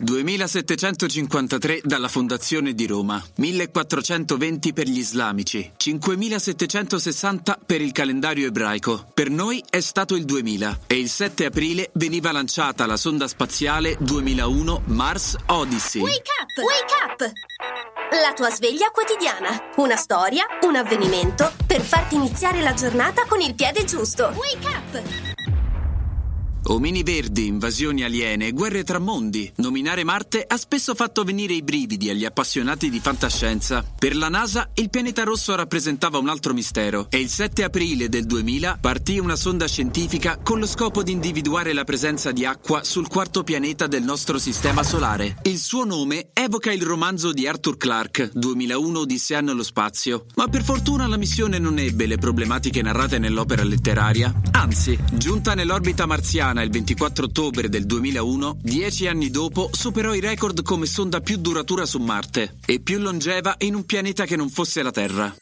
2753 dalla Fondazione di Roma, 1420 per gli islamici, 5760 per il calendario ebraico. Per noi è stato il 2000 e il 7 aprile veniva lanciata la sonda spaziale 2001 Mars Odyssey. Wake up! Wake up! La tua sveglia quotidiana. Una storia, un avvenimento per farti iniziare la giornata con il piede giusto. Wake up! Omini verdi, invasioni aliene, guerre tra mondi. Nominare Marte ha spesso fatto venire i brividi agli appassionati di fantascienza. Per la NASA il pianeta rosso rappresentava un altro mistero e il 7 aprile del 2000 partì una sonda scientifica con lo scopo di individuare la presenza di acqua sul quarto pianeta del nostro sistema solare. Il suo nome evoca il romanzo di Arthur Clarke, 2001 Odissea nello spazio, ma per fortuna la missione non ebbe le problematiche narrate nell'opera letteraria. Anzi, giunta nell'orbita marziana il 24 ottobre del 2001, dieci anni dopo, superò i record come sonda più duratura su Marte e più longeva in un pianeta che non fosse la Terra.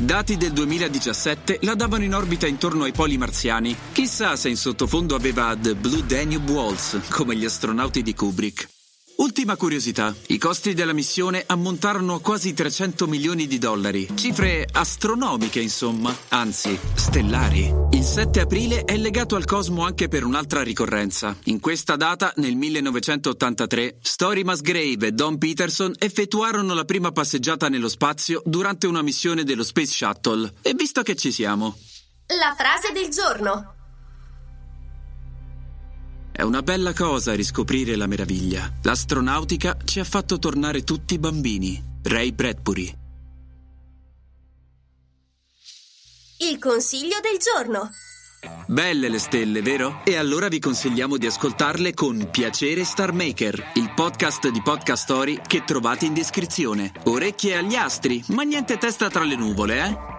Dati del 2017 la davano in orbita intorno ai poli marziani. Chissà se in sottofondo aveva The Blue Danube Waltz, come gli astronauti di Kubrick. Ultima curiosità, i costi della missione ammontarono a quasi 300 milioni di dollari, cifre astronomiche insomma, anzi stellari. Il 7 aprile è legato al cosmo anche per un'altra ricorrenza. In questa data, nel 1983, Story Musgrave e Don Peterson effettuarono la prima passeggiata nello spazio durante una missione dello Space Shuttle. E visto che ci siamo... La frase del giorno. È una bella cosa riscoprire la meraviglia. L'astronautica ci ha fatto tornare tutti bambini. Ray Bradbury. Il consiglio del giorno. Belle le stelle, vero? E allora vi consigliamo di ascoltarle con Piacere Star Maker, il podcast di Podcast Story che trovate in descrizione. Orecchie agli astri, ma niente testa tra le nuvole, eh?